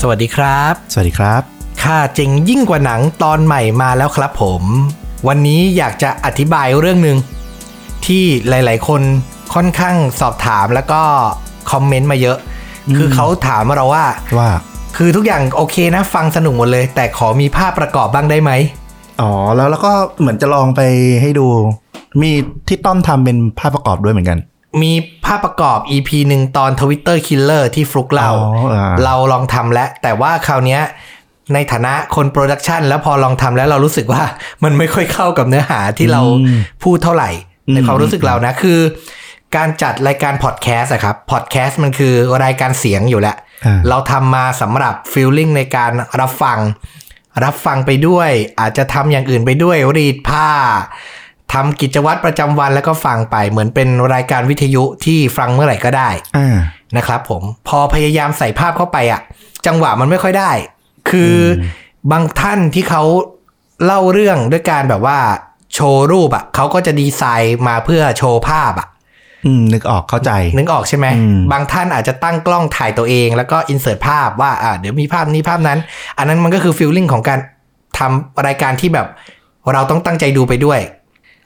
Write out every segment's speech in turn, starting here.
สวัสดีครับ สวัสดีครับ ค่าเจ๋งยิ่งกว่าหนังตอนใหม่มาแล้วครับผม วันนี้อยากจะอธิบายเรื่องหนึ่งที่หลาย ๆ คนค่อนข้างสอบถามแล้วก็คอมเมนต์มาเยอะ คือเขาถามเราว่าว่า คือทุกอย่างโอเคนะฟังสนุกหมดเลย แต่ขอมีภาพประกอบบ้างได้ไหมอ๋อแล้วแล้วก็เหมือนจะลองไปให้ดู มีที่ต้อมทำเป็นภาพประกอบด้วยเหมือนกัน มีภาพประกอบ EP หนึ่งตอน Twitter Killer ที่ฟลุกเล่าอ๋ออ่าเราลองทำแล้วแต่ว่าคราวเนี้ยในฐานะคน production แล้วพอลองทำแล้วเรารู้สึกว่ามันไม่ค่อยเข้ากับเนื้อหาที่เราพูดเท่าไหร่ ในความรู้สึกเรานะคือ การจัดรายการพอดแคสต์อะครับพอดแคสต์มันคือรายการเสียงอยู่แล้วอ่าเราทำมาสำหรับ feeling ในการรับฟัง รับฟังไปด้วย อาจจะทำอย่างอื่นไปด้วยรีดผ้า ทำกิจวัตรประจำวันแล้วก็ฟังไปเหมือนเป็นรายการวิทยุที่ฟังเมื่อไหร่ก็ได้อ่านะครับผมพอพยายามใส่ภาพเข้าไปอะ จังหวะมันไม่ค่อยได้ คืออบางท่านที่เขาเล่าเรื่องด้วยการแบบว่าโชว์รูปอะเขาก็จะดีไซน์มาเพื่อโชว์ภาพอะอืมนึกออกเข้าใจ นึกออกใช่ไหมอืมบางท่านอาจจะตั้งกล้องถ่ายตัวเองแล้วก็อินเสิร์ตภาพว่าอ่าเดี๋ยวมีภาพนี้ภาพนั้น อันนั้นมันก็คือฟีลลิ่งของการทำรายการที่แบบเราต้องตั้งใจดูไปด้วย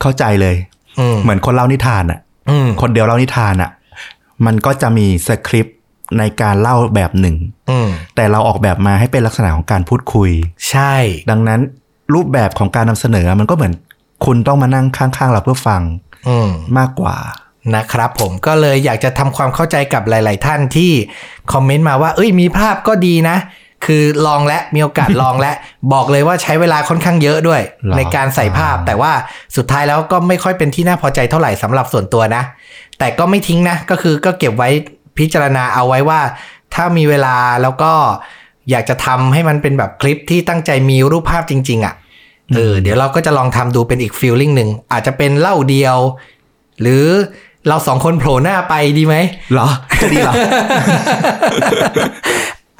เข้าใจเลยอืมเหมือนคนเล่านิทานอะอืมคนเดียวเล่านิทานอะ มันก็จะมีสคริปต์ในการเล่าแบบหนึ่งอืมแต่เราออกแบบมาให้เป็นลักษณะของการพูดคุย ใช่ ดังนั้นรูปแบบของการนำเสนอมันก็เหมือนคุณต้องมานั่งข้างๆเราเพื่อฟังอืมมากกว่านะครับผมก็เลยอยากจะทำความเข้าใจกับหลาย ๆ ท่านที่คอมเมนต์มาว่า เอ้ยมีภาพก็ดีนะ คือลองและมีโอกาสลองและบอกเลยว่าใช้เวลาค่อนข้างเยอะด้วยหรอในการใส่ภาพ แต่ว่าสุดท้ายแล้วก็ไม่ค่อยเป็นที่น่าพอใจเท่าไหร่สำหรับส่วนตัวนะ แต่ก็ไม่ทิ้งนะ ก็คือก็เก็บไว้พิจารณาเอาไว้ว่า ถ้ามีเวลาแล้วก็อยากจะทำให้มันเป็นแบบคลิปที่ตั้งใจมีรูปภาพจริง ๆอะเออเดี๋ยวเราก็จะลองทำดูเป็นอีกฟีลลิ่งหนึ่งอาจจะเป็นเล่าเดียว หรือเราสองคนโผล่หน้าไปดีไหมเหรอจะดีเหรอ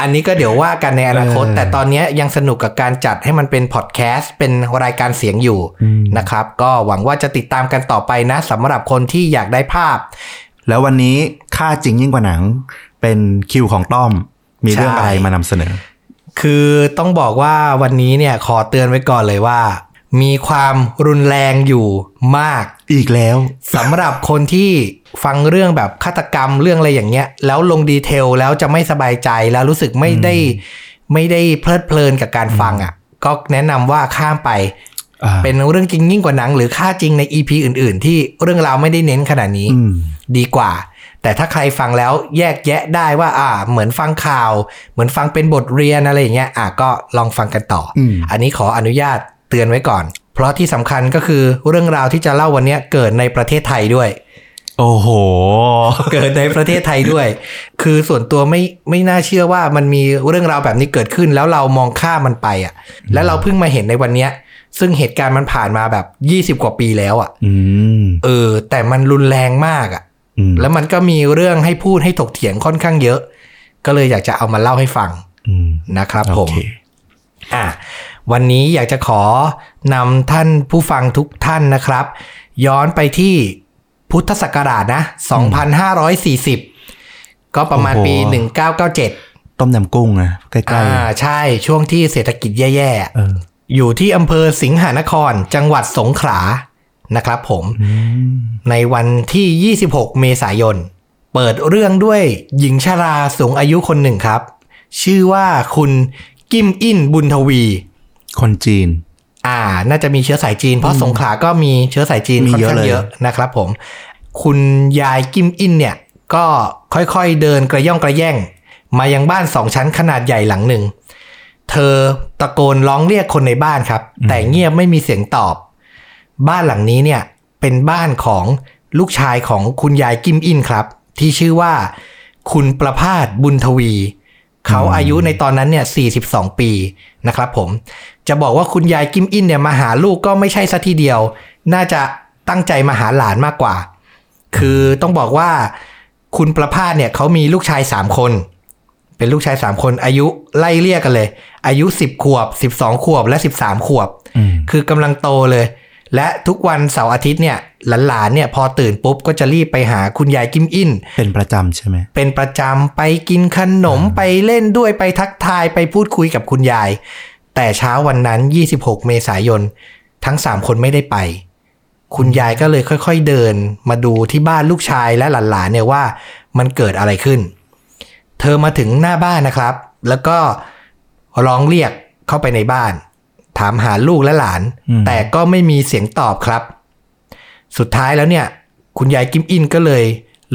อันนี้ก็เดี๋ยวว่ากันในอนาคตเออแต่ตอนนี้ยังสนุกกับการจัดให้มันเป็นพอดแคสต์เป็นรายการเสียงอยู่อืมนะครับ ก็หวังว่าจะติดตามกันต่อไปนะสำหรับคนที่อยากได้ภาพ แล้ววันนี้ค่าจริงยิ่งกว่าหนัง เป็นคิวของต้อม มีเรื่องใช่อะไรมานำเสนอ คือต้องบอกว่าวันนี้เนี่ยขอเตือนไว้ก่อนเลยว่า มีความรุนแรงอยู่มากอีกแล้วสำหรับคนที่ฟังเรื่องแบบฆาตกรรมเรื่องอะไรอย่างเงี้ย แล้วลงดีเทลแล้วจะไม่สบายใจแล้วรู้สึกไม่ได้ไม่ได้เพลิดเพลินกับการฟังอะ ก็แนะนำว่าข้ามไปอ่าเป็นเรื่องจริงยิ่งกว่าหนัง หรือค่าจริงใน EP อื่น ๆ ที่เรื่องราวไม่ได้เน้นขนาดนี้อืมดีกว่า แต่ถ้าใครฟังแล้วแยกแยะได้ว่า อ่า เหมือนฟังข่าว เหมือนฟังเป็นบทเรียนอะไรอย่างเงี้ยอะก็ลองฟังกันต่ออมอันนี้ขออนุญาต เตือนไว้ก่อน เพราะที่สำคัญก็คือเรื่องราวที่จะเล่าวันเนี้ยเกิดในประเทศไทยด้วย โอ้โห เกิดในประเทศไทยด้วย คือส่วนตัวไม่ไม่น่าเชื่อว่ามันมีเรื่องราวแบบนี้เกิดขึ้น แล้วเรามองข้ามมันไปอะ แล้วเราเพิ่งมาเห็นในวันเนี้ยซึ่งเหตุการณ์มันผ่านมาแบบ20กว่าปีแล้วอะอืมเออ แต่มันรุนแรงมากอะอืมแล้วมันก็มีเรื่องให้พูดให้ถกเถียงค่อนข้างเยอะ ก็เลยอยากจะเอามาเล่าให้ฟังอืมนะครับโอผมเคอะ วันนี้อยากจะขอนำท่านผู้ฟังทุกท่านนะครับ ย้อนไปที่พุทธศักราชนะ 2540 ก็ประมาณปีโอ้โห1997 ต้มยำกุ้งนะใกล้อ่าใช่ช่วงที่เศรษฐกิจแย่ๆเออๆอยู่ที่อำเภอสิงหานคร จังหวัดสงขลานะครับผมอืมในวันที่ 26 เมษายน เปิดเรื่องด้วยหญิงชราสูงอายุคนหนึ่งครับ ชื่อว่าคุณกิมอินบุญทวี คนจีน อ่า น่าจะมีเชื้อสายจีน เพราะสงขลาก็มีเชื้อสายจีนมีค่อนเยอะข้างเลยเยอะนะครับผม คุณยายกิมอินเนี่ย ก็ค่อยๆเดินกระย่องกระแย่ง มายังบ้านสองชั้นขนาดใหญ่หลังหนึ่ง เธอตะโกนร้องเรียกคนในบ้านครับ แต่เงียบไม่มีเสียงตอบ บ้านหลังนี้เนี่ยเป็นบ้านของลูกชายของคุณยายกิมอินครับ ที่ชื่อว่า คุณประพาสบุญทวี เขาอายุในตอนนั้นเนี่ย 42 ปีนะครับผม จะบอกว่าคุณยายกิมอินเนี่ยมาหาลูกก็ไม่ใช่ซะทีเดียว น่าจะตั้งใจมาหาหลานมากกว่า คือต้องบอกว่าคุณประพาสเนี่ยเขามีลูกชาย 3 คน เป็นลูกชาย 3 คนอายุไล่เรียกกันเลย อายุ 10 ขวบ 12 ขวบและ 13 ขวบอืมคือกำลังโตเลย และทุกวันเสาร์อาทิตย์เนี่ย หลานๆเนี่ยพอตื่นปุ๊บก็จะรีบไปหาคุณยายกิมอินเป็นประจำใช่ไหมเป็นประจำไปกินขนมไปเล่นด้วยไปทักทายไปพูดคุยกับคุณยาย แต่เช้าวันนั้น 26 เมษายน ทั้ง 3 คนไม่ได้ไป คุณยายก็เลยค่อยๆเดิน มาดูที่บ้านลูกชายและหลานๆเนี่ยว่ามันเกิดอะไรขึ้น เธอมาถึงหน้าบ้านนะครับ แล้วก็ร้องเรียกเข้าไปในบ้าน ถามหาลูกและหลาน แต่ก็ไม่มีเสียงตอบครับ สุดท้ายแล้วเนี่ย คุณยายกิมอินก็เลย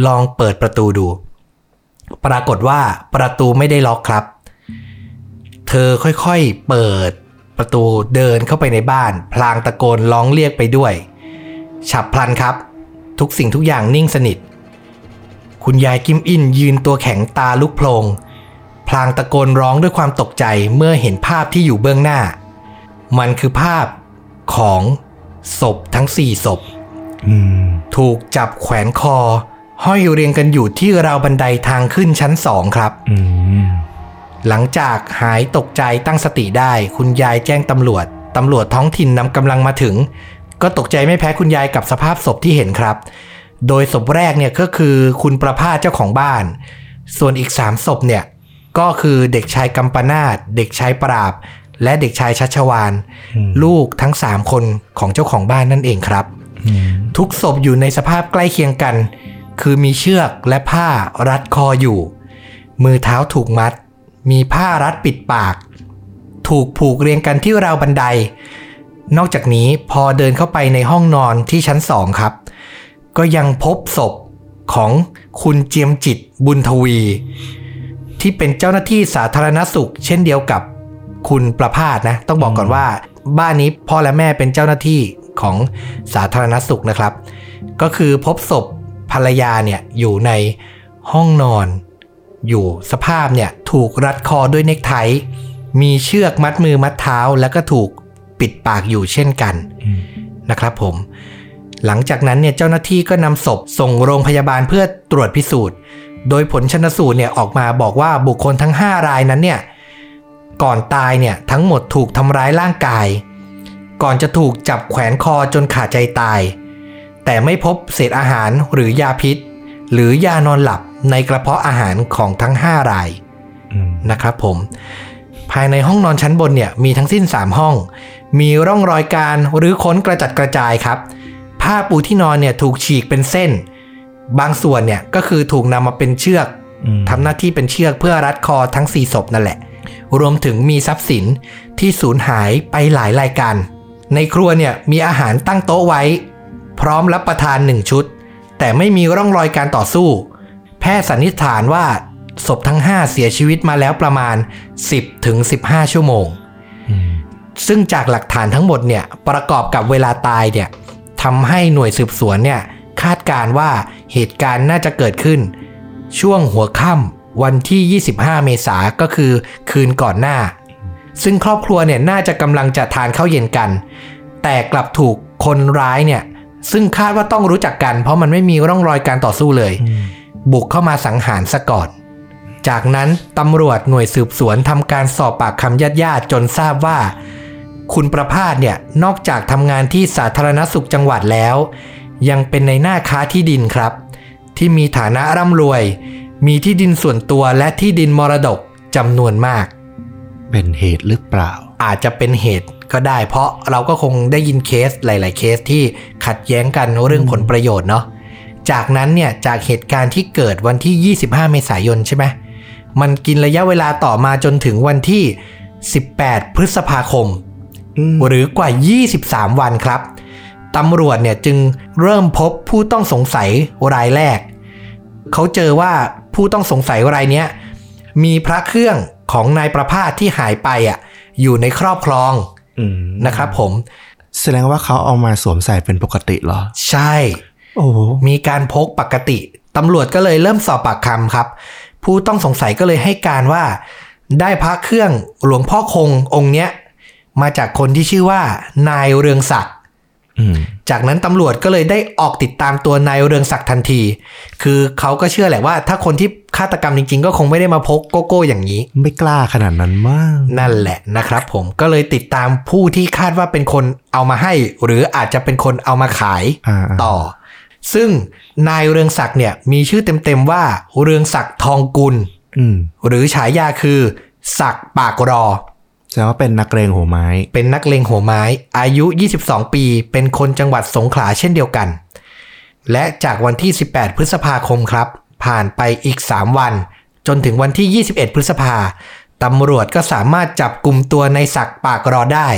ลองเปิดประตูดู ปรากฏว่าประตูไม่ได้ล็อกครับ เธอค่อยๆเปิดประตูเดินเข้าไปในบ้าน พลางตะโกนร้องเรียกไปด้วย ฉับพลันครับ ทุกสิ่งทุกอย่างนิ่งสนิท คุณยายกิมอินยืนตัวแข็งตาลุกโพลงพลางตะโกนร้องด้วยความตกใจเมื่อเห็นภาพที่อยู่เบื้องหน้า มันคือภาพของศพทั้งสี่ศพ ถูกจับแขวนคอ ห้อยเรียงกันอยู่ที่ราวบันไดทางขึ้นชั้นสองครับหลังจากหายตกใจตั้งสติได้ คุณยายแจ้งตำรวจ ตำรวจท้องถิ่นนำกำลังมาถึง ก็ตกใจไม่แพ้คุณยายกับสภาพศพที่เห็นครับ โดยศพแรกเนี่ยก็คือคุณประภาสเจ้าของบ้าน ส่วนอีกสามศพเนี่ย ก็คือเด็กชายกัมปนาตเด็กชายปราบ และเด็กชายชัชวาน ลูกทั้งสามคนของเจ้าของบ้านนั่นเองครับ ทุกศพอยู่ในสภาพใกล้เคียงกัน คือมีเชือกและผ้ารัดคออยู่ มือเท้าถูกมัด มีผ้ารัดปิดปาก ถูกผูกเรียงกันที่ราวบันได นอกจากนี้พอเดินเข้าไปในห้องนอนที่ชั้นสองครับ ก็ยังพบศพของคุณเจียมจิตบุญทวี ที่เป็นเจ้าหน้าที่สาธารณสุข เช่นเดียวกับคุณประพาสนะ ต้องบอกก่อนว่า บ้านนี้พ่อและแม่เป็นเจ้าหน้าที่ ของสาธารณสุขนะครับ ก็คือพบศพภรรยาเนี่ยอยู่ในห้องนอน อยู่สภาพเนี่ยถูกรัดคอด้วยเนคไทมีเชือกมัดมือมัดเท้า แล้วก็ถูกปิดปากอยู่เช่นกันนะครับผม หลังจากนั้นเนี่ยเจ้าหน้าที่ก็นำศพส่งโรงพยาบาลเพื่อตรวจพิสูจน์ โดยผลชนสูตรเนี่ยออกมาบอกว่าบุคคลทั้ง 5 รายนั้นเนี่ยก่อนตายเนี่ยทั้งหมดถูกทำร้ายร่างกาย ก่อนจะถูกจับแขวนคอจนขาดใจตาย แต่ไม่พบเศษอาหารหรือยาพิษ หรือยานอนหลับในกระเพาะอาหารของทั้ง 5 รายอืมนะครับผม ภายในห้องนอนชั้นบนเนี่ยมีทั้งสิ้น 3 ห้อง มีร่องรอยการหรือค้นกระจัดกระจายครับ ผ้าปูที่นอนเนี่ยถูกฉีกเป็นเส้น บางส่วนเนี่ยก็คือถูกนำมาเป็นเชือกอืมทำหน้าที่เป็นเชือกเพื่อรัดคอทั้ง 4 ศพนั่นแหละรวมถึงมีทรัพย์สินที่สูญหายไปหลายรายการ ในครัวเนี่ยมีอาหารตั้งโต๊ะไว้ พร้อมรับประทานหนึ่งชุด แต่ไม่มีร่องรอยการต่อสู้ แพทย์สันนิษฐานว่าศพทั้ง 5 เสียชีวิตมาแล้วประมาณ 10ถึง15 ชั่วโมงอืมซึ่งจากหลักฐานทั้งหมดเนี่ยประกอบกับเวลาตายเนี่ยทำให้หน่วยสืบสวนเนี่ยคาดการณ์ว่าเหตุการณ์น่าจะเกิดขึ้น ช่วงหัวค่ำวันที่ 25 เมษาก็คือคืนก่อนหน้า ซึ่งครอบครัวเนี่ยน่าจะกำลังจะทานข้าวเย็นกัน แต่กลับถูกคนร้ายเนี่ยซึ่งคาดว่าต้องรู้จักกัน เพราะมันไม่มีร่องรอยการต่อสู้เลย บุกเข้ามาสังหารซะก่อน จากนั้นตำรวจหน่วยสืบสวนทำการสอบปากคำญาติญาติๆจนทราบว่า คุณประพาสเนี่ยนอกจากทำงานที่สาธารณสุขจังหวัดแล้ว ยังเป็นในหน้าค้าที่ดินครับ ที่มีฐานะร่ำรวย มีที่ดินส่วนตัวและที่ดินมรดกจำนวนมาก เป็นเหตุหรือเปล่า อาจจะเป็นเหตุก็ได้ เพราะเราก็คงได้ยินเคสหลาย ๆ เคสที่ขัดแย้งกันเรื่องผลประโยชน์เนาะจากนั้นเนี่ยจากเหตุการณ์ที่เกิดวันที่ 25 เมษายนใช่ไหมมันกินระยะเวลาต่อมาจนถึงวันที่ 18 พฤษภาคมอืมหรือกว่า 23 วันครับตำรวจเนี่ยจึงเริ่มพบผู้ต้องสงสัยรายแรก เขาเจอว่าผู้ต้องสงสัยรายเนี้ยมีพระเครื่อง ของนายประภาสที่หายไปอะอยู่ในครอบครองอืมนะครับผม แสดงว่าเขาเอามาสวมใส่เป็นปกติเหรอ ใช่ โอ้โหมีการพกปกติตำรวจก็เลยเริ่มสอบปากคำครับ ผู้ต้องสงสัยก็เลยให้การว่า ได้พระเครื่องหลวงพ่อคงองค์เนี้ย มาจากคนที่ชื่อว่านายเรืองศักดิ์อืม จากนั้นตำรวจก็เลยได้ออกติดตามตัวนายเรืองศักดิ์ทันที คือเขาก็เชื่อแหละว่า ถ้าคนที่ฆาตกรรมจริง ๆ ก็คงไม่ได้มาพกโกโก้อย่างนี้ ไม่กล้าขนาดนั้นมาก นั่นแหละนะครับ ผมก็เลยติดตามผู้ที่คาดว่าเป็นคนเอามาให้ หรืออาจจะเป็นคนเอามาขายอ่าๆต่อ ซึ่งนายเรืองศักดิ์เนี่ยมีชื่อเต็มๆว่าเรืองศักดิ์ทองกุลอืมหรือฉายาคือ ศักดิ์ปากรอ แสดงว่าเป็นนักเลงหัวไม้ เป็นนักเลงหัวไม้ อายุ 22 ปี เป็นคนจังหวัดสงขลาเช่นเดียวกัน และจากวันที่ 18 พฤษภาคมครับ ผ่านไปอีก 3 วัน จนถึงวันที่ 21 พฤษภาตำรวจก็สามารถจับกลุ่มตัวในศักดิ์ปากรอได้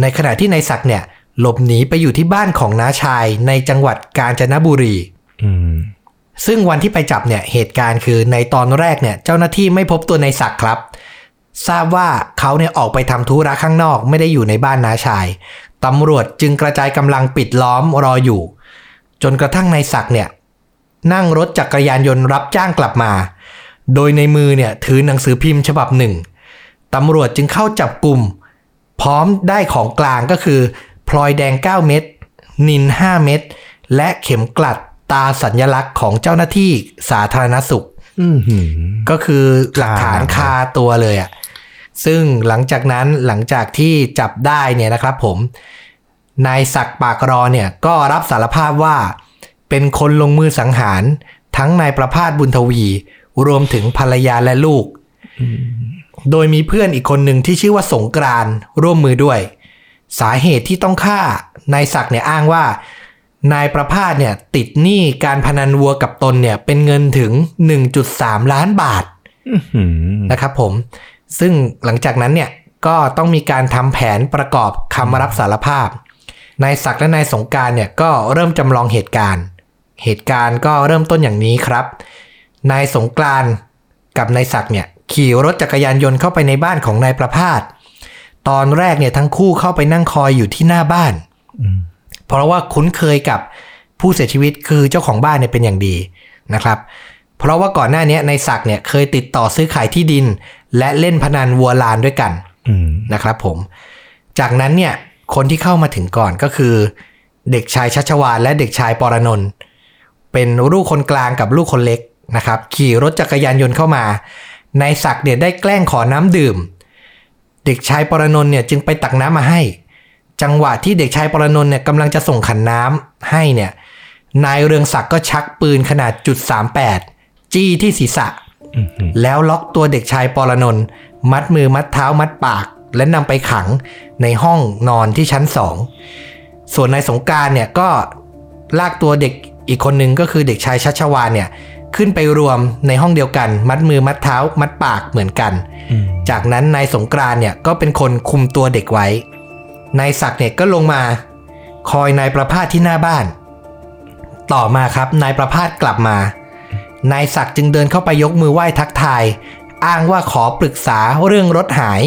ในขณะที่ในศักดิ์เนี่ย หลบหนีไปอยู่ที่บ้านของน้าชายในจังหวัดกาญจนบุรีอืมซึ่งวันที่ไปจับเนี่ยเหตุการณ์คือในตอนแรกเนี่ย เจ้าหน้าที่ไม่พบตัวในศักดิ์ครับ ทราบว่าเขาเนี่ยออกไปทำธุระข้างนอกไม่ได้อยู่ในบ้านน้าชายตำรวจจึงกระจายกำลังปิดล้อมรออยู่ จนกระทั่งในศักดิ์เนี่ย นั่งรถจักรยานยนต์รับจ้างกลับมา โดยในมือเนี่ยถือหนังสือพิมพ์ฉบับหนึ่งตำรวจจึงเข้าจับกลุ่ม พร้อมได้ของกลางก็คือ พลอยแดง 9 เม็ดนิน 5 เม็ดและเข็มกลัดตาสัญลักษณ์ของเจ้าหน้าที่สาธารณสุขอืมหืมก็คือหลักฐานคาคาตัวเลยอะ่ะ ซึ่งหลังจากนั้นหลังจากที่จับได้เนี่ยนะครับผม นายศักดิ์ปากรอเนี่ยก็รับสารภาพว่า เป็นคนลงมือสังหาร ทั้งนายประพาสบุญทวี รวมถึงภรรยาและลูก โดยมีเพื่อนอีกคนหนึ่งที่ชื่อว่าสงกรานต์ร่วมมือด้วย สาเหตุที่ต้องฆ่านายศักดิ์เนี่ยอ้างว่านายประพาสเนี่ยติดหนี้การพนันวัวกับตนเนี่ยเป็นเงินถึง 1.3 ล้านบาทหืมนะครับผม ซึ่งหลังจากนั้นเนี่ยก็ต้องมีการทำแผนประกอบคำรับสารภาพ นายศักดิ์และนายสงการเนี่ยก็เริ่มจำลองเหตุการณ์ เหตุการณ์ก็เริ่มต้นอย่างนี้ครับ นายสงกรานกับนายศักดิ์เนี่ยขี่รถจักรยานยนต์เข้าไปในบ้านของนายประพาส ตอนแรกเนี่ยทั้งคู่เข้าไปนั่งคอยอยู่ที่หน้าบ้าน เพราะว่าคุ้นเคยกับผู้เสียชีวิตคือเจ้าของบ้านเนี่ยเป็นอย่างดีนะครับ เพราะว่าก่อนหน้านี้นายศักดิ์เนี่ยเคยติดต่อซื้อขายที่ดิน และเล่นพนันวัวลานด้วยกันอืมนะครับผม จากนั้นเนี่ยคนที่เข้ามาถึงก่อนก็คือ เด็กชายชัชวานและเด็กชายปรนนท์เป็นลูกคนกลางกับลูกคนเล็กนะครับ ขี่รถจักรยานยนต์เข้ามานายศักดิ์เนี่ยได้แกล้งขอน้ำดื่ม เด็กชายปรนนท์เนี่ยจึงไปตักน้ำมาให้ จังหวะที่เด็กชายปรนนท์เนี่ยกำลังจะส่งขันน้ำให้เนี่ยนายเรืองศักดิ์ก็ชักปืนขนาดจุด38จี้ที่ศีรษะอืมหืม แล้วล็อกตัวเด็กชายปรนนท์มัดมือมัดเท้ามัดปาก และนำไปขังในห้องนอนที่ชั้นสองส่วนนายสงกรารเนี่ยก็ลากตัวเด็กอีกคนหนึ่งก็คือเด็กชายชัชวานเนี่ยขึ้นไปรวมในห้องเดียวกัน มัดมือมัดเท้า มัดปากเหมือนกันอืมจากนั้นนายสงกรานต์เนี่ยก็เป็นคนคุมตัวเด็กไว้นายศักดิ์เนี่ยก็ลงมา คอยนายประพาสที่หน้าบ้าน ต่อมาครับนายประพาสกลับมา นายศักดิ์จึงเดินเข้าไปยกมือไหว้ทักทาย อ้างว่าขอปรึกษาเรื่องรถหาย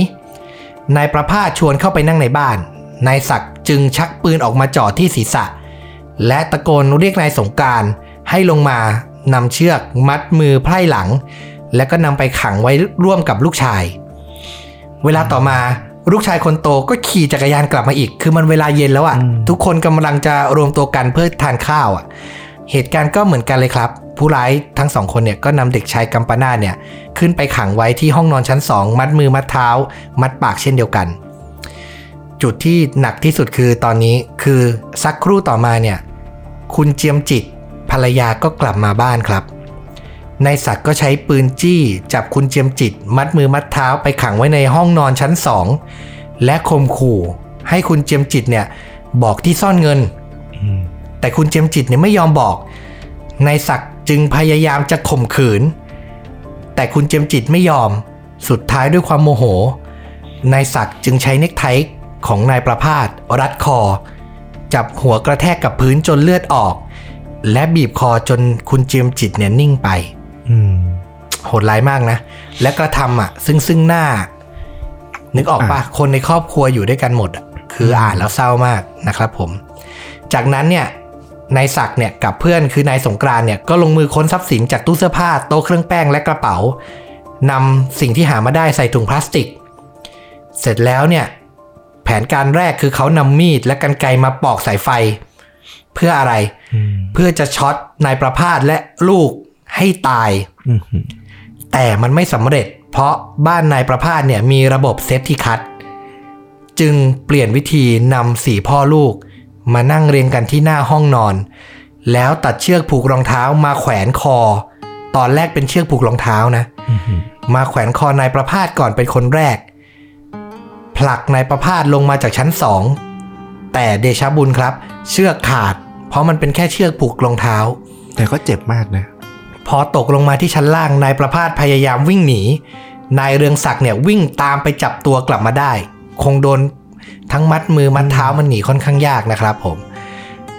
นายประพาสชวนเข้าไปนั่งในบ้าน นายศักดิ์จึงชักปืนออกมาจ่อที่ศีรษะ และตะโกนเรียกนายสงกรารให้ลงมานำเชือกมัดมือไพร่หลัง แล้วก็นำไปขังไว้ร่วมกับลูกชาย เวลาต่อมาลูกชายคนโตก็ขี่จักรยานกลับมาอีก คือมันเวลาเย็นแล้วอะ่ะ ทุกคนกำลังจะรวมตัวกันเพื่อทานข้าวอะ่ะ เหตุการณ์ก็เหมือนกันเลยครับ ผู้ร้ายทั้งสองคนเนี่ยก็นำเด็กชายกัมปนาทเนี่ยขึ้นไปขังไว้ที่ห้องนอนชั้นสองมัดมือมัดเท้า มัดปากเช่นเดียวกัน จุดที่หนักที่สุดคือตอนนี้คือสักครู่ต่อมาเนี่ยคุณเจียมจิตภรรยาก็กลับมาบ้านครับนายศักดิ์ก็ใช้ปืนจี้จับคุณเจียมจิต มัดมือมัดเท้าไปขังไว้ในห้องนอนชั้นสองและข่มขู่ให้คุณเจียมจิตเนี่ยบอกที่ซ่อนเงินอืมแต่คุณเจียมจิตเนี่ยไม่ยอมบอกนายศักดิ์ จึงพยายามจะข่มขืน แต่คุณเจียมจิตไม่ยอม สุดท้ายด้วยความโมโห นายศักดิ์จึงใช้เน็กไทของนายประพาสรัดคอ จับหัวกระแทกกับพื้นจนเลือดออก และบีบคอจนคุณเจียมจิตเนี่ยนิ่งไปอืมโหดร้ายมากนะ และกระทำอะ ซึ่งซึ่งหน้า นึกออกปะคนในครอบครัวอยู่ด้วยกันหมดอะคืออ่านแล้วเศร้ามากนะครับผม จากนั้นเนี่ย นายศักดิ์เนี่ยกับเพื่อนคือนายสงกรานต์เนี่ยก็ลงมือค้นทรัพย์สินจากตู้เสื้อผ้าโต๊ะเครื่องแป้งและกระเป๋านำสิ่งที่หามาได้ใส่ถุงพลาสติก เสร็จแล้วเนี่ยแผนการแรกคือเขานำมีดและกรรไกรมาปอกสายไฟ เพื่ออะไรอืมเพื่อจะช็อตนายประพาสและลูกให้ตายอืมแต่มันไม่สำเร็จ เพราะบ้านนายประพาสเนี่ยมีระบบ safety cut จึงเปลี่ยนวิธีนำสี่พ่อลูก มานั่งเรียงกันที่หน้าห้องนอน แล้วตัดเชือกผูกรองเท้ามาแขวนคอ ตอนแรกเป็นเชือกผูกรองเท้านะอืมมาแขวนคอนายประพาสก่อนเป็นคนแรก ผลักนายประพาสลงมาจากชั้นสอง แต่เดชะบุญครับ เชือกขาด เพราะมันเป็นแค่เชือกผูกรองเท้า แต่ก็เจ็บมากนะ พอตกลงมาที่ชั้นล่างนายประพาสพยายามวิ่งหนี นายเรืองศักดิ์เนี่ยวิ่งตามไปจับตัวกลับมาได้ คงโดน ทั้งมัดมือมัดเท้ามันหนีค่อนข้างยากนะครับผม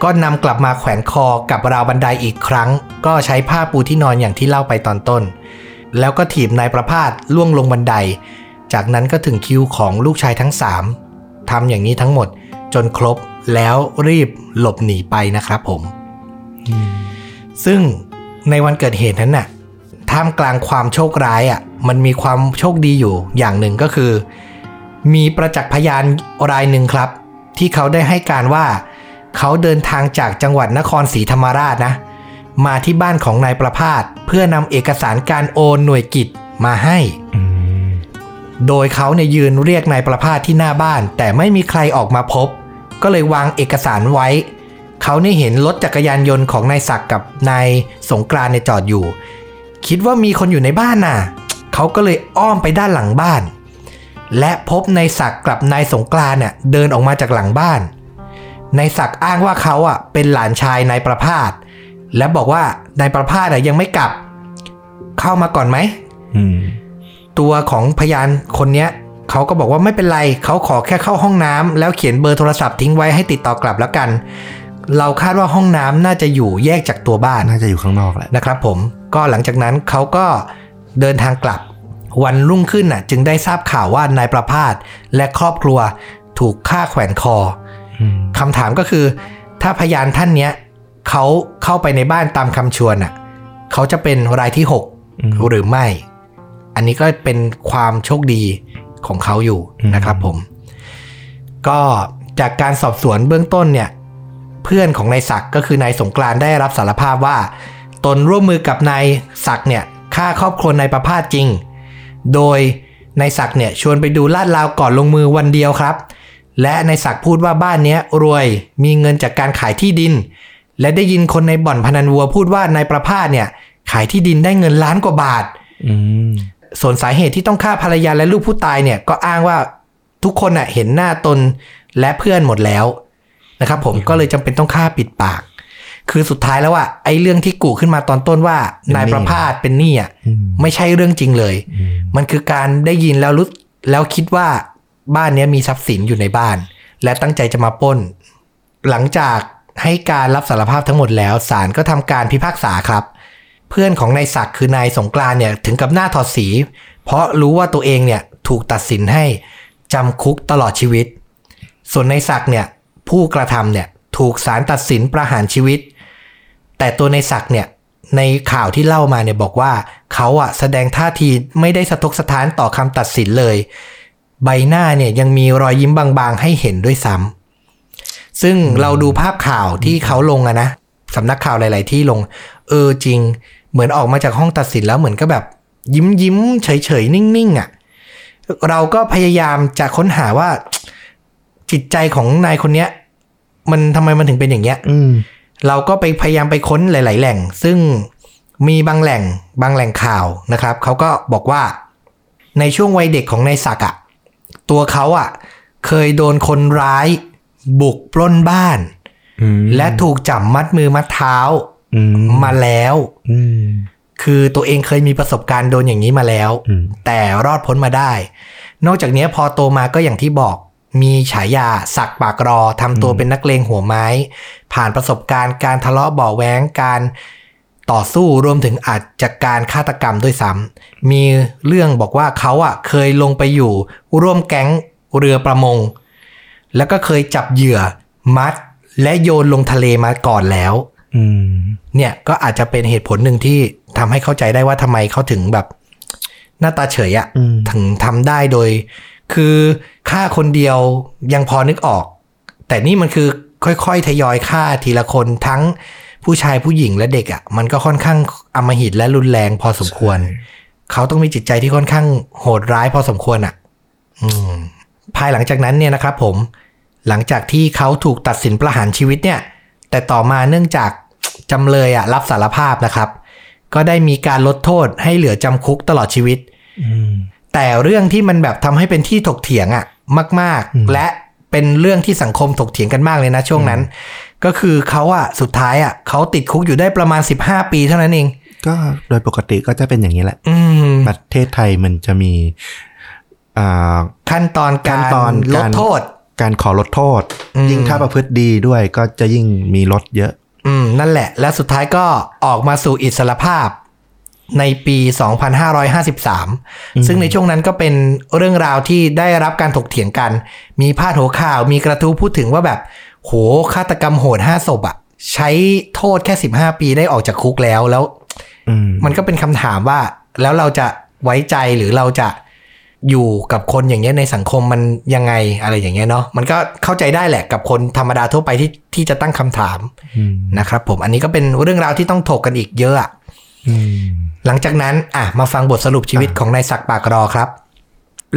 ก็นำกลับมาแขวนคอกับราวบันไดอีกครั้ง ก็ใช้ผ้าปูที่นอนอย่างที่เล่าไปตอนต้น แล้วก็ถีบนายประพาสล่วงลงบันได จากนั้นก็ถึงคิวของลูกชายทั้งสามทำอย่างนี้ทั้งหมดจนครบแล้วรีบหลบหนีไปนะครับผม ซึ่งในวันเกิดเหตุนั้นน่ะท่ามกลางความโชคร้ายอะมันมีความโชคดีอยู่อย่างหนึ่งก็คือ มีประจักษ์พยานรายหนึ่งครับ ที่เขาได้ให้การว่า เขาเดินทางจากจังหวัดนครศรีธรรมราชนะ มาที่บ้านของนายประพาสเพื่อนำเอกสารการโอนหน่วยกิจมาให้โดยเขาเนี่ยยืนเรียกนายประพาสที่หน้าบ้าน แต่ไม่มีใครออกมาพบ ก็เลยวางเอกสารไว้ เขาเนี่ยเห็นรถจักรยานยนต์ของนายศักดิ์กับนายสงกรานต์เนี่ยจอดอยู่ คิดว่ามีคนอยู่ในบ้านน่ะ เขาก็เลยอ้อมไปด้านหลังบ้าน และพบนายศักดิ์กับ นายสงกรานต์เนี่ยเดินออกมาจากหลังบ้าน นายศักดิ์อ้างว่าเขาอะเป็นหลานชายนายประพาสและบอกว่านายประพาสอะยังไม่กลับ เข้ามาก่อนไหมอืมตัวของพยานคนเนี้ยเขาก็บอกว่าไม่เป็นไร เขาขอแค่เข้าห้องน้ำแล้วเขียนเบอร์โทรศัพท์ทิ้งไว้ให้ติดต่อกลับแล้วกัน เราคาดว่าห้องน้ำน่าจะอยู่แยกจากตัวบ้านน่าจะอยู่ข้างนอกแหละนะครับ ผมก็หลังจากนั้นเขาก็เดินทางกลับ วันรุ่งขึ้นน่ะ จึงได้ทราบข่าวว่านายประพาสและครอบครัวถูกฆ่าแขวนคออืมคำถามก็คือ ถ้าพยานท่านเนี้ยเขาเข้าไปในบ้านตามคำชวนน่ะ เขาจะเป็นรายที่หกอืมหรือไม่ อันนี้ก็เป็นความโชคดีของเขาอยู่อืมนะครับผม ก็จากการสอบสวนเบื้องต้นเนี่ย เพื่อนของนายศักดิ์ก็คือนายสงกรานต์ได้รับสารภาพว่า ตนร่วมมือกับนายศักดิ์เนี่ยฆ่าครอบครัวนายประพาสจริง โดยนายศักดิ์เนี่ยชวนไปดูลาดราวก่อนลงมือวันเดียวครับ และนายศักดิ์พูดว่าบ้านเนี้ยรวยมีเงินจากการขายที่ดิน และได้ยินคนในบ่อนพนันวัวพูดว่านายประพาสเนี่ย ขายที่ดินได้เงินล้านกว่าบาทอืมส่วนสาเหตุที่ต้องฆ่าภรรยาและลูกผู้ตายเนี่ยก็อ้างว่าทุกคนน่ะเห็นหน้าตนและเพื่อนหมดแล้วนะครับผมก็เลยจำเป็นต้องฆ่าปิดปาก คือสุดท้ายแล้วว่าไอ้เรื่องที่กูขึ้นมาตอนต้นว่านายประพาสเป็นหนี้อะอืมไม่ใช่เรื่องจริงเลยอืมมันคือการได้ยินแล้วรู้แล้วคิดว่าบ้านเนี้ยมีทรัพย์สินอยู่ในบ้าน และตั้งใจจะมาปล้น หลังจากให้การรับสารภาพทั้งหมดแล้วศาลก็ทำการพิพากษาครับ เพื่อนของนายศักดิ์คือนายสงกรานต์เนี่ยถึงกับหน้าถอดสี เพราะรู้ว่าตัวเองเนี่ยถูกตัดสินให้จำคุกตลอดชีวิต ส่วนนายศักดิ์เนี่ยผู้กระทำเนี่ยถูกศาลตัดสินประหารชีวิต แต่ตัวนายศักเนี่ยในข่าวที่เล่ามาเนี่ยบอกว่าเขาอะแสดงท่าทีไม่ได้สะทกสะท้านต่อคำตัดสินเลย ใบหน้าเนี่ยยังมีรอยยิ้มบางๆ ให้เห็นด้วยซ้ำซึ่งเราดูภาพข่าวที่เขาลงอะนะสำนักข่าวหลาย ๆ ที่ลง เออจริง เหมือนออกมาจากห้องตัดสินแล้วเหมือนก็แบบ ยิ้มยิ้มเฉยๆนิ่ง ๆอะเราก็พยายามจะค้นหาว่าจิตใจของนายคนเนี้ย มันทำไมมันถึงเป็นอย่างเงี้ยอืม เราก็ไปพยายามไปค้นหลาย ๆ แหล่ง ซึ่งมีบางแหล่งบางแหล่งข่าวนะครับเขาก็บอกว่าในช่วงวัยเด็กของนายศักดิ์อะตัวเขาอะเคยโดนคนร้ายบุกปล้นบ้านอืมและถูกจับมัดมือมัดเท้าอืมมาแล้วอืมคือตัวเองเคยมีประสบการณ์โดนอย่างนี้มาแล้วอืมแต่รอดพ้นมาได้ นอกจากนี้พอโตมาก็อย่างที่บอก มีฉายาสักปากรอทำตัวเป็นนักเลงหัวไม้ ผ่านประสบการณ์การทะเลาะเบาะแว้งการต่อสู้รวมถึงอาจจะการฆาตกรรมด้วยซ้ำมีเรื่องบอกว่าเขาอะเคยลงไปอยู่ ร่วมแก๊งเรือประมง แล้วก็เคยจับเหยื่อมัด และโยนลงทะเลมาก่อนแล้วอืมเนี่ยก็อาจจะเป็นเหตุผลหนึ่งที่ทำให้เข้าใจได้ว่าทำไมเขาถึงแบบ หน้าตาเฉยอะอืมถึงทำได้โดย คือฆ่าคนเดียวยังพอนึกออก แต่นี่มันคือค่อยๆ ทยอยฆ่าทีละคนทั้งผู้ชายผู้หญิงและเด็กอะ่ะ มันก็ค่อนข้างอำมหิตและรุนแรงพอสมควร เขาต้องมีจิตใจที่ค่อนข้างโหดร้ายพอสมควรอะ่ะ อืม ภายหลังจากนั้นเนี่ยนะครับผม หลังจากที่เขาถูกตัดสินประหารชีวิตเนี่ย แต่ต่อมาเนื่องจากจำเลยอะ รับสารภาพนะครับ ก็ได้มีการลดโทษให้เหลือจำคุกตลอดชีวิต แต่เรื่องที่มันแบบทำให้เป็นที่ถกเถียงอะมาก ๆ และเป็นเรื่องที่สังคมถกเถียงกันมากเลยนะช่วงนั้น ก็คือเขาอะสุดท้ายอะเขาติดคุกอยู่ได้ประมาณ 15 ปีเท่านั้นเอง ก็โดยปกติก็จะเป็นอย่างนี้แหละอืมประเทศไทยมันจะมีอ่าขั้นตอนกาขั้รนตอนลกาดรโทษ การขอลดโทษอืมยิ่งถ้าประพฤติดีด้วยก็จะยิ่งมีลดเยอะ อืมนั่นแหละ และสุดท้ายก็ออกมาสู่อิสรภาพ ในปี 2553 ซึ่งในช่วงนั้นก็เป็นเรื่องราวที่ได้รับการถกเถียงกัน มีพาดหัวข่าว มีกระทู้พูดถึงว่าแบบ โหฆาตกรรมโหดห้าศพอะใช้โทษแค่ 15 ปีได้ออกจากคุกแล้วแล้วอืมมันก็เป็นคำถามว่าแล้วเราจะไว้ใจหรือเราจะอยู่กับคนอย่างเงี้ยในสังคมมันยังไงอะไรอย่างเงี้ยเนาะมันก็เข้าใจได้แหละกับคนธรรมดาทั่วไปที่ที่จะตั้งคำถามอืมนะครับผมอันนี้ก็เป็นเรื่องราวที่ต้องถกกันอีกเยอะอะอืม หลังจากนั้นอะมาฟังบทสรุปชีวิตของนายศักดิ์ปากรอครับ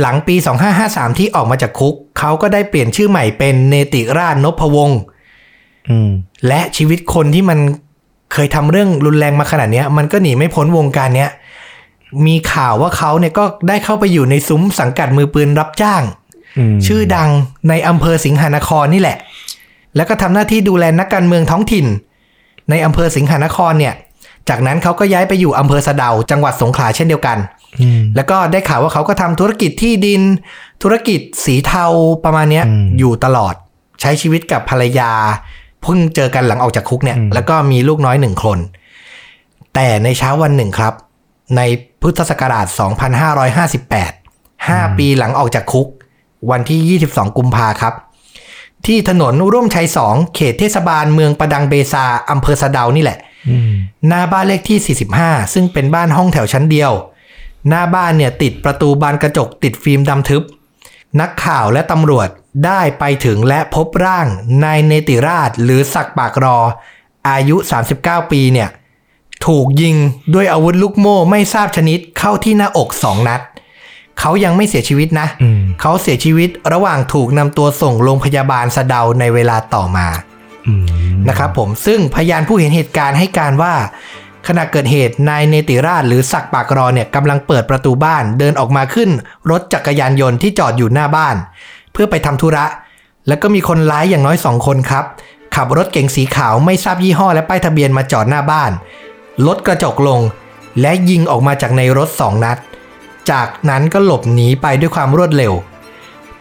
หลังปี 2553 ที่ออกมาจากคุก เขาก็ได้เปลี่ยนชื่อใหม่เป็นเนติราชนพวงศ์อืมและชีวิตคนที่มันเคยทำเรื่องรุนแรงมาขนาดเนี้ยมันก็หนีไม่พ้นวงการเนี้ยมีข่าวว่าเขาเนี่ยก็ได้เข้าไปอยู่ในซุ้มสังกัดมือปืนรับจ้างอืมชื่อดังในอำเภอสิงหานครนี่แหละ แล้วก็ทำหน้าที่ดูแลนักการเมืองท้องถิ่น ในอำเภอสิงหานครเนี่ย จากนั้นเขาก็ย้ายไปอยู่อำเภอสะเดา จังหวัดสงขลาเช่นเดียวกันอืมแล้วก็ได้ข่าวว่าเขาก็ทำธุรกิจที่ดิน ธุรกิจสีเทาประมาณเนี้ยอืมอยู่ตลอด ใช้ชีวิตกับภรรยา เพิ่งเจอกันหลังออกจากคุกเนี่ยอืมแล้วก็มีลูกน้อยหนึ่งคน แต่ในเช้าวันหนึ่งครับ ในพุทธศักราช 2558 5 ปีหลังออกจากคุก วันที่ 22 กุมภาครับ ที่ถนนร่วมชัย 2 เขตเทศบาลเมืองประดังเบซาอำเภอสะเดานี่แหละอืม หน้าบ้านเลขที่ 45 ซึ่งเป็นบ้านห้องแถวชั้นเดียว หน้าบ้านเนี่ยติดประตูบานกระจกติดฟิล์มดำทึบ นักข่าวและตำรวจได้ไปถึงและพบร่างนายเนติราชหรือศักดิ์ปากรอ อายุ 39 ปีเนี่ยถูกยิงด้วยอาวุธลูกโม่ไม่ทราบชนิดเข้าที่หน้าอกสองนัด เขายังไม่เสียชีวิตนะอืมเขาเสียชีวิตระหว่างถูกนำตัวส่งโรงพยาบาลสะเดาในเวลาต่อมาอืม นะครับผมซึ่งพยานผู้เห็นเหตุการณ์ให้การว่า ขณะเกิดเหตุนายเนติราชหรือศักดิ์ปากรอเนี่ยกำลังเปิดประตูบ้าน เดินออกมาขึ้น รถจักรยานยนต์ที่จอดอยู่หน้าบ้าน เพื่อไปทำธุระ แล้วก็มีคนร้ายอย่างน้อยสองคนครับ ขับรถเก๋งสีขาวไม่ทราบยี่ห้อและป้ายทะเบียนมาจอดหน้าบ้านลดกระจกลง และยิงออกมาจากในรถสองนัด จากนั้นก็หลบหนีไปด้วยความรวดเร็ว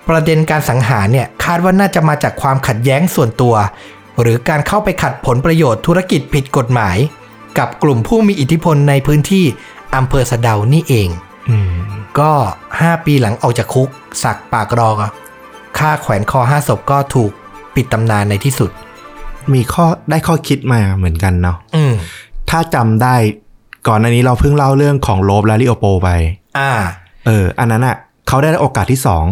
ประเด็นการสังหารเนี่ยคาดว่าน่าจะมาจากความขัดแย้งส่วนตัว หรือการเข้าไปขัดผลประโยชน์ธุรกิจผิดกฎหมาย กับกลุ่มผู้มีอิทธิพลในพื้นที่อำเภอสะเดานี่เองอืมก็ 5 ปีหลังออกจากคุก สักปากรอกฆ่าแขวนคอห้าศพก็ถูกปิดตำนานในที่สุด มีข้อได้ข้อคิดมาเหมือนกันเนาะอืมถ้าจำได้ก่อนอันนี้เราเพิ่งเล่าเรื่องของโลบและลิโอโปไป อ่า เออ อันนั้นอะเขาได้โอกาสที่สอง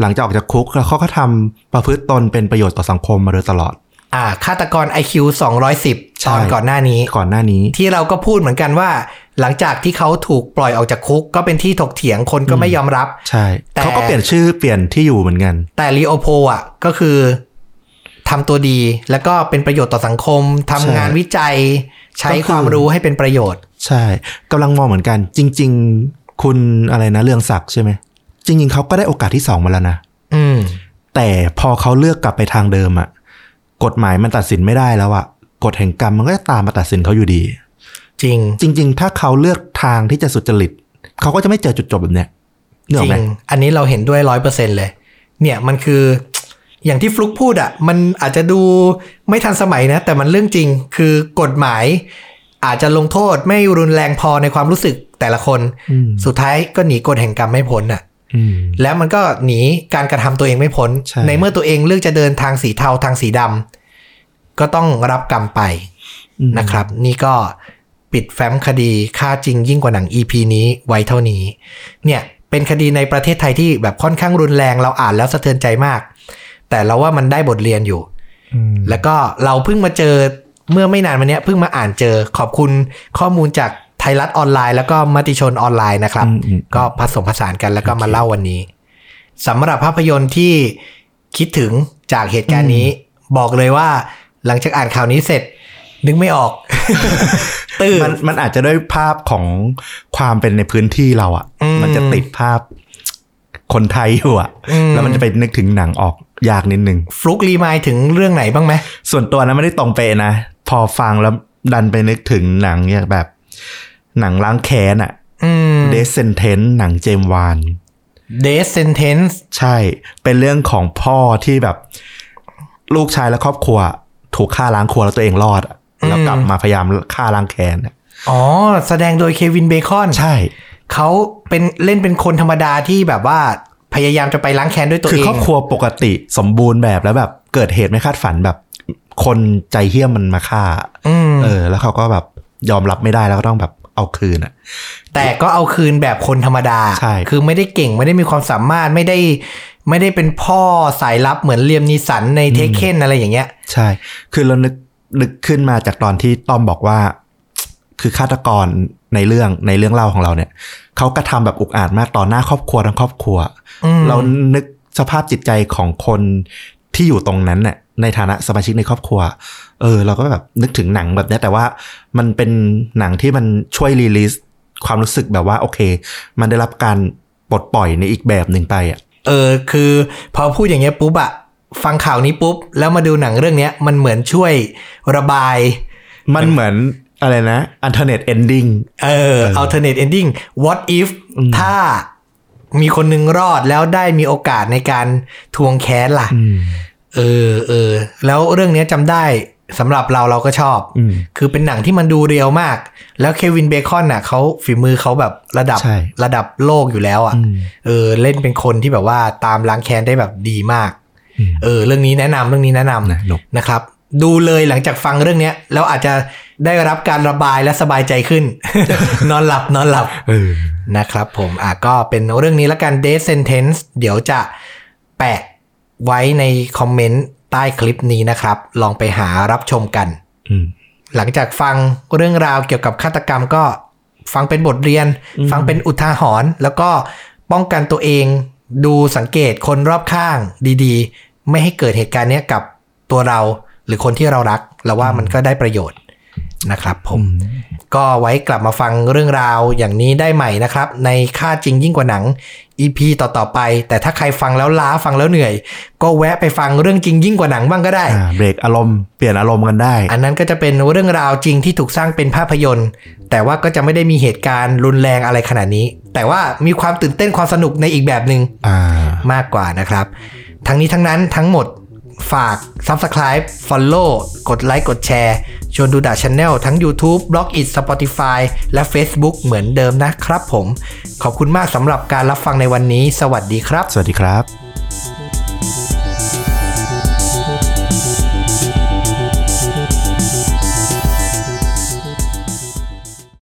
หลังจากออกจากคุกแล้วเขาก็ทำประพฤติตนเป็นประโยชน์ต่อสังคมมาโดยตลอด อ่าฆาตกร IQ 210ใช่ตอนก่อนหน้านี้ ก่อนหน้านี้ ที่เราก็พูดเหมือนกันว่า หลังจากที่เขาถูกปล่อยออกจากคุก ก็เป็นที่ถกเถียงคนก็ไม่ยอมรับ ใช่ แต่เขาก็เปลี่ยนชื่อเปลี่ยนที่อยู่เหมือนกัน แต่ลีโอโพอะก็คือทำตัวดีแล้วก็เป็นประโยชน์ต่อสังคมทำใช่งานวิจัย ใช้ก็คือความรู้ให้เป็นประโยชน์ ใช่กำลังมองเหมือนกัน จริง ๆ คุณอะไรนะเรื่องศักดิ์ใช่ไหมจริง ๆเขาก็ได้โอกาสที่สองมาแล้วนะอืมแต่พอเขาเลือกกลับไปทางเดิมอะ กฎหมายมันตัดสินไม่ได้แล้วอะกฎแห่งกรรมมันก็จะตามมาตัดสินเขาอยู่ดี จริง จริง ๆ ถ้าเขาเลือกทางที่จะสุจริตเขาก็จะไม่เจอจุดจบแบบเนี้ยเนกจออกริไหมงอันนี้เราเห็นด้วยร้อยเปอร์เซ็นเลย เนี่ยมันคืออย่างที่ฟลุกพูดอะ มันอาจจะดูไม่ทันสมัยนะ แต่มันเรื่องจริงคือกฎหมาย อาจจะลงโทษไม่รุนแรงพอในความรู้สึกแต่ละคนอืมสุดท้ายก็หนีกฎแห่งกรรมไม่พ้นอะอืม แล้วมันก็หนีการกระทำตัวเองไม่พ้นใช่ในเมื่อตัวเองเลือกจะเดินทางสีเทาทางสีดำก็ต้องรับกรรมไปอืมนะครับ นี่ก็ปิดแฟ้มคดีค่าจริงยิ่งกว่าหนัง EP นี้ไว้เท่านี้ เนี่ยเป็นคดีในประเทศไทยที่แบบค่อนข้างรุนแรงเราอ่านแล้วสะเทือนใจมาก แต่เราว่ามันได้บทเรียนอยู่อืมแล้วก็เราเพิ่งมาเจอเมื่อไม่นานมาเนี้ยเพิ่งมาอ่านเจอขอบคุณข้อมูลจากไท ยรัฐออนไลน์แล้วก็มติชนออนไลน์นะครับอืมอืมก็ผสมผสานกันแล้วก็มาเล่าวันนี้สำหรับภาพยนตร์ที่คิดถึงจากเหตุการณ์นี้ บอกเลยว่าหลังจากอ่านข่าวนี้เสร็จ นึกไม่ออก ตื่นมันมันอาจจะด้วยภาพของความเป็นในพื้นที่เราอะ่ะอืมมันจะติดภาพคนไทยอยู่อะ่ะอืมแล้วมันจะไปนึกถึงหนังออกยากนิดนึงฟลุกรีมายถึงเรื่องไหนบ้างไหมส่วนตัวนะไม่ได้ตรงเปะนะ พอฟังแล้วดันไปนึกถึงหนังเนี่ยแบบ หนังล้างแค้นอะอืมเดซเซนเทนหนังเจมส์วาน Death Sentence ใช่ เป็นเรื่องของพ่อที่แบบ ลูกชายและครอบครัว ถูกฆ่าล้างครัวแล้วตัวเองรอดอะแล้วกลับมาพยายามฆ่าล้างแค้นอะอ๋อ แสดงโดยเควินเบคอน ใช่ เขาเป็นเล่นเป็นคนธรรมดาที่แบบว่าพยายามจะไปล้างแค้นด้วยตัวคือเองครอบครัวปกติสมบูรณ์แบบแล้วแบบเกิดเหตุไม่คาดฝันแบบ คนใจเหี้ยมมันมาฆ่าอืมเออ แล้วเขาก็แบบยอมรับไม่ได้แล้วก็ต้องแบบ เอาคืนอะแต่ก็เอาคืนแบบคนธรรมดาใช่คือไม่ได้เก่งไม่ได้มีความสามารถไม่ได้ ไม่ได้เป็นพ่อสายลับเหมือนเลียมนีสันในเทคเคนอะไรอย่างเงี้ย ใช่ คือเรานึกนึกขึ้นมาจากตอนที่ต้อมบอกว่า คือฆาตกรในเรื่องในเรื่องเล่าของเราเนี่ยเขากระทำแบบอุกอาจมากต่อหน้าครอบครัวทั้งครอบครัวอืมเรานึกสภาพจิตใจของคน ที่อยู่ตรงนั้นเนี่ยในฐานะสมาชิกในครอบครัว เออ เราก็แบบนึกถึงหนังแบบเนี้ยแต่ว่ามันเป็นหนังที่มันช่วย release ความรู้สึกแบบว่าโอเค มันได้รับการปลดปล่อยในอีกแบบหนึ่งไปอะ เออ คือพอพูดอย่างเงี้ยปุ๊บอะฟังข่าวนี้ปุ๊บ แล้วมาดูหนังเรื่องเนี้ย มันเหมือนช่วยระบาย มันเหมือนอะไรนะ alternate ending เออ alternate ending what if ถ้า มีคนหนึงรอดแล้วได้มีโอกาสในการทวงแค้นล่ะเออเออแล้วเรื่องเนี้ยจำได้สำหรับเราเราก็ชอบอืมคือเป็นหนังที่มันดูเรียวมาก แล้วเควินเบคอนน่ะเขาฝีมือเขาแบบระดับใช่ระดับโลกอยู่แล้วอะอืมเออเล่นเป็นคนที่แบบว่าตามล้างแค้นได้แบบดีมากอืมเออ เรื่องนี้แนะนำเรื่องนี้แนะนำนะหนุกนะครับ ดูเลยหลังจากฟังเรื่องเนี้ยแล้วอาจจะ ได้รับการระบายและสบายใจขึ้น นอนหลับ นอนหลับเออนะครับผมอะก็เป็นเรื่องนี้ละกัน Death Sentence เดี๋ยวจะแปะไว้ในคอมเมนต์ใต้คลิปนี้นะครับ ลองไปหารับชมกันอืมหลังจากฟังเรื่องราวเกี่ยวกับฆาตกรรมก็ฟังเป็นบทเรียน ฟังเป็นอุทาหรณ์แล้วก็ป้องกันตัวเอง ดูสังเกตคนรอบข้างดีๆ ไม่ให้เกิดเหตุการณ์เนี้ยกับตัวเราหรือคนที่เรารักเราว่ามันก็ได้ประโยชน์ นะครับผมก็ไว้กลับมาฟังเรื่องราวอย่างนี้ได้ใหม่นะครับ ในค่าจริงยิ่งกว่าหนัง EP ต่อๆไป แต่ถ้าใครฟังแล้วล้าฟังแล้วเหนื่อย ก็แวะไปฟังเรื่องจริงยิ่งกว่าหนังบ้างก็ได้อ่าเบรกอารมณ์เปลี่ยนอารมณ์กันได้ อันนั้นก็จะเป็นเรื่องราวจริงที่ถูกสร้างเป็นภาพยนตร์ แต่ว่าก็จะไม่ได้มีเหตุการณ์รุนแรงอะไรขนาดนี้ แต่ว่ามีความตื่นเต้นความสนุกในอีกแบบหนึง่งอ่ามากกว่านะครับ ทั้งนี้ทั้งนั้นทั้งหมดฝาก Subscribe Follow กดไลค์กดแชร์ ชวนดูดาชาแนลทั้ง YouTube, b l o g อิ Spotify และ Facebook เหมือนเดิมนะครับผม ขอบคุณมากสำหรับการรับฟังในวันนี้ สวัสดีครับ สวัสดีครับ